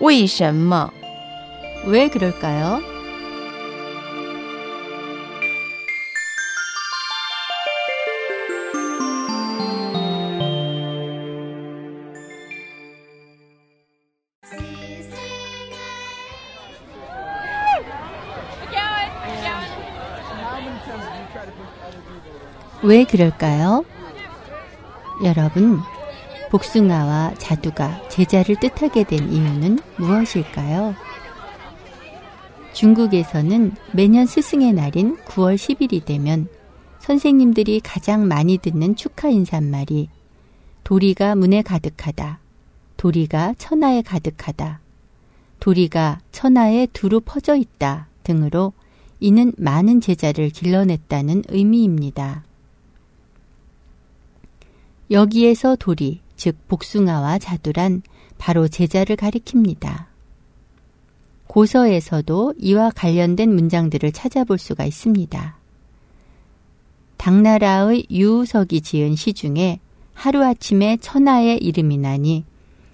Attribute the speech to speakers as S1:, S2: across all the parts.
S1: 为什么?
S2: 왜 그럴까요? 왜 그럴까요? 여러분, 복숭아와 자두가 제자를 뜻하게 된 이유는 무엇일까요? 중국에서는 매년 스승의 날인 9월 10일이 되면 선생님들이 가장 많이 듣는 축하 인사말이 도리가 문에 가득하다. 도리가 천하에 가득하다. 도리가 천하에 두루 퍼져 있다 등으로 이는 많은 제자를 길러냈다는 의미입니다. 여기에서 도리, 즉 복숭아와 자두란 바로 제자를 가리킵니다. 고서에서도 이와 관련된 문장들을 찾아볼 수가 있습니다. 당나라의 유우석이 지은 시 중에 하루아침에 천하의 이름이 나니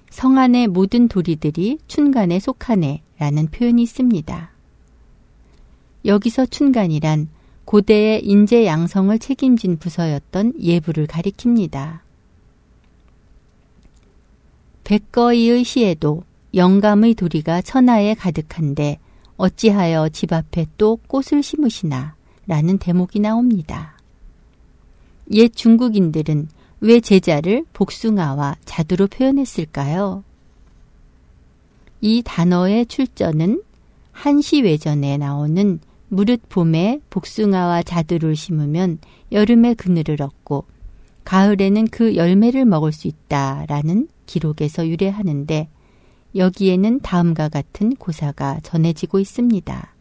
S2: 성안의 모든 도리들이 춘간에 속하네 라는 표현이 있습니다. 여기서 춘간이란 고대의 인재 양성을 책임진 부서였던 예부를 가리킵니다. 백거이의 시에도 영감의 도리가 천하에 가득한데 어찌하여 집 앞에 또 꽃을 심으시나 라는 대목이 나옵니다. 옛 중국인들은 왜 제자를 복숭아와 자두로 표현했을까요? 이 단어의 출전은 한시외전에 나오는 무릇 봄에 복숭아와 자두를 심으면 여름에 그늘을 얻고 가을에는 그 열매를 먹을 수 있다라는 기록에서 유래하는데 여기에는 다음과 같은 고사가 전해지고 있습니다.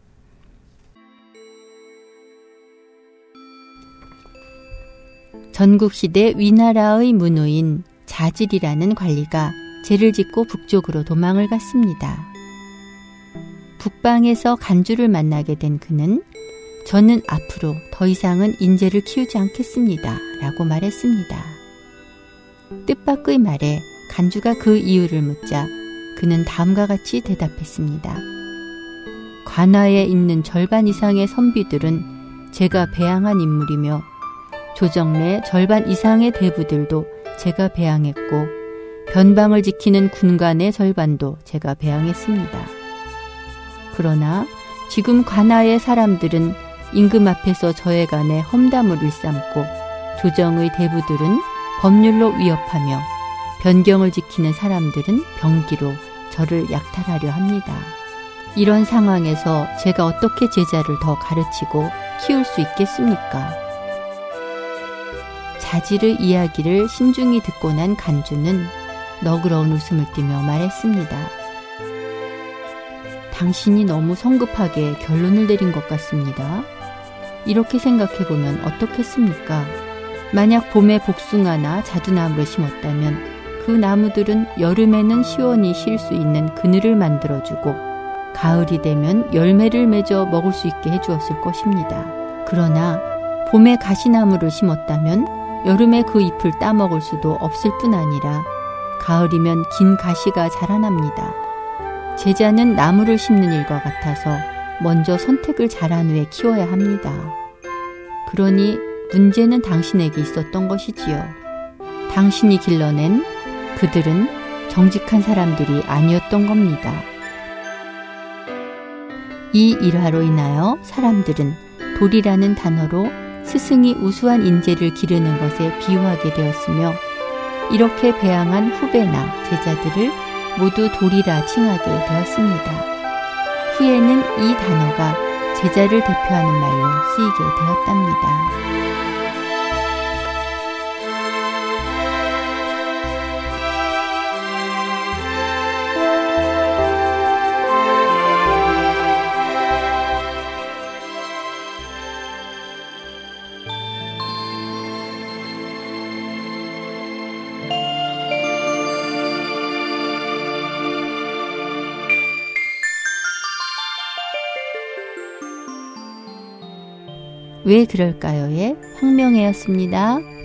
S2: 전국시대 위나라의 문우인 자질이라는 관리가 죄를 짓고 북쪽으로 도망을 갔습니다. 북방에서 간주를 만나게 된 그는 저는 앞으로 더 이상은 인재를 키우지 않겠습니다. 라고 말했습니다. 뜻밖의 말에 간주가 그 이유를 묻자 그는 다음과 같이 대답했습니다. 관아에 있는 절반 이상의 선비들은 제가 배양한 인물이며 조정내 절반 이상의 대부들도 제가 배양했고 변방을 지키는 군관의 절반도 제가 배양했습니다. 그러나 지금 관아의 사람들은 임금 앞에서 저에 관해 험담을 일삼고 조정의 대부들은 법률로 위협하며 변경을 지키는 사람들은 병기로 저를 약탈하려 합니다. 이런 상황에서 제가 어떻게 제자를 더 가르치고 키울 수 있겠습니까? 자질의 이야기를 신중히 듣고 난 간주는 너그러운 웃음을 띠며 말했습니다. 당신이 너무 성급하게 결론을 내린 것 같습니다. 이렇게 생각해보면 어떻겠습니까? 만약 봄에 복숭아나 자두나무를 심었다면 그 나무들은 여름에는 시원히 쉴 수 있는 그늘을 만들어주고 가을이 되면 열매를 맺어 먹을 수 있게 해주었을 것입니다. 그러나 봄에 가시나무를 심었다면 여름에 그 잎을 따먹을 수도 없을 뿐 아니라 가을이면 긴 가시가 자라납니다. 제자는 나무를 심는 일과 같아서 먼저 선택을 잘한 후에 키워야 합니다. 그러니 문제는 당신에게 있었던 것이지요. 당신이 길러낸 그들은 정직한 사람들이 아니었던 겁니다. 이 일화로 인하여 사람들은 돌이라는 단어로 스승이 우수한 인재를 기르는 것에 비유하게 되었으며 이렇게 배양한 후배나 제자들을 모두 돌이라 칭하게 되었습니다. 후에는 이 단어가 제자를 대표하는 말로 쓰이게 되었답니다. 왜 그럴까요의 황명혜였습니다.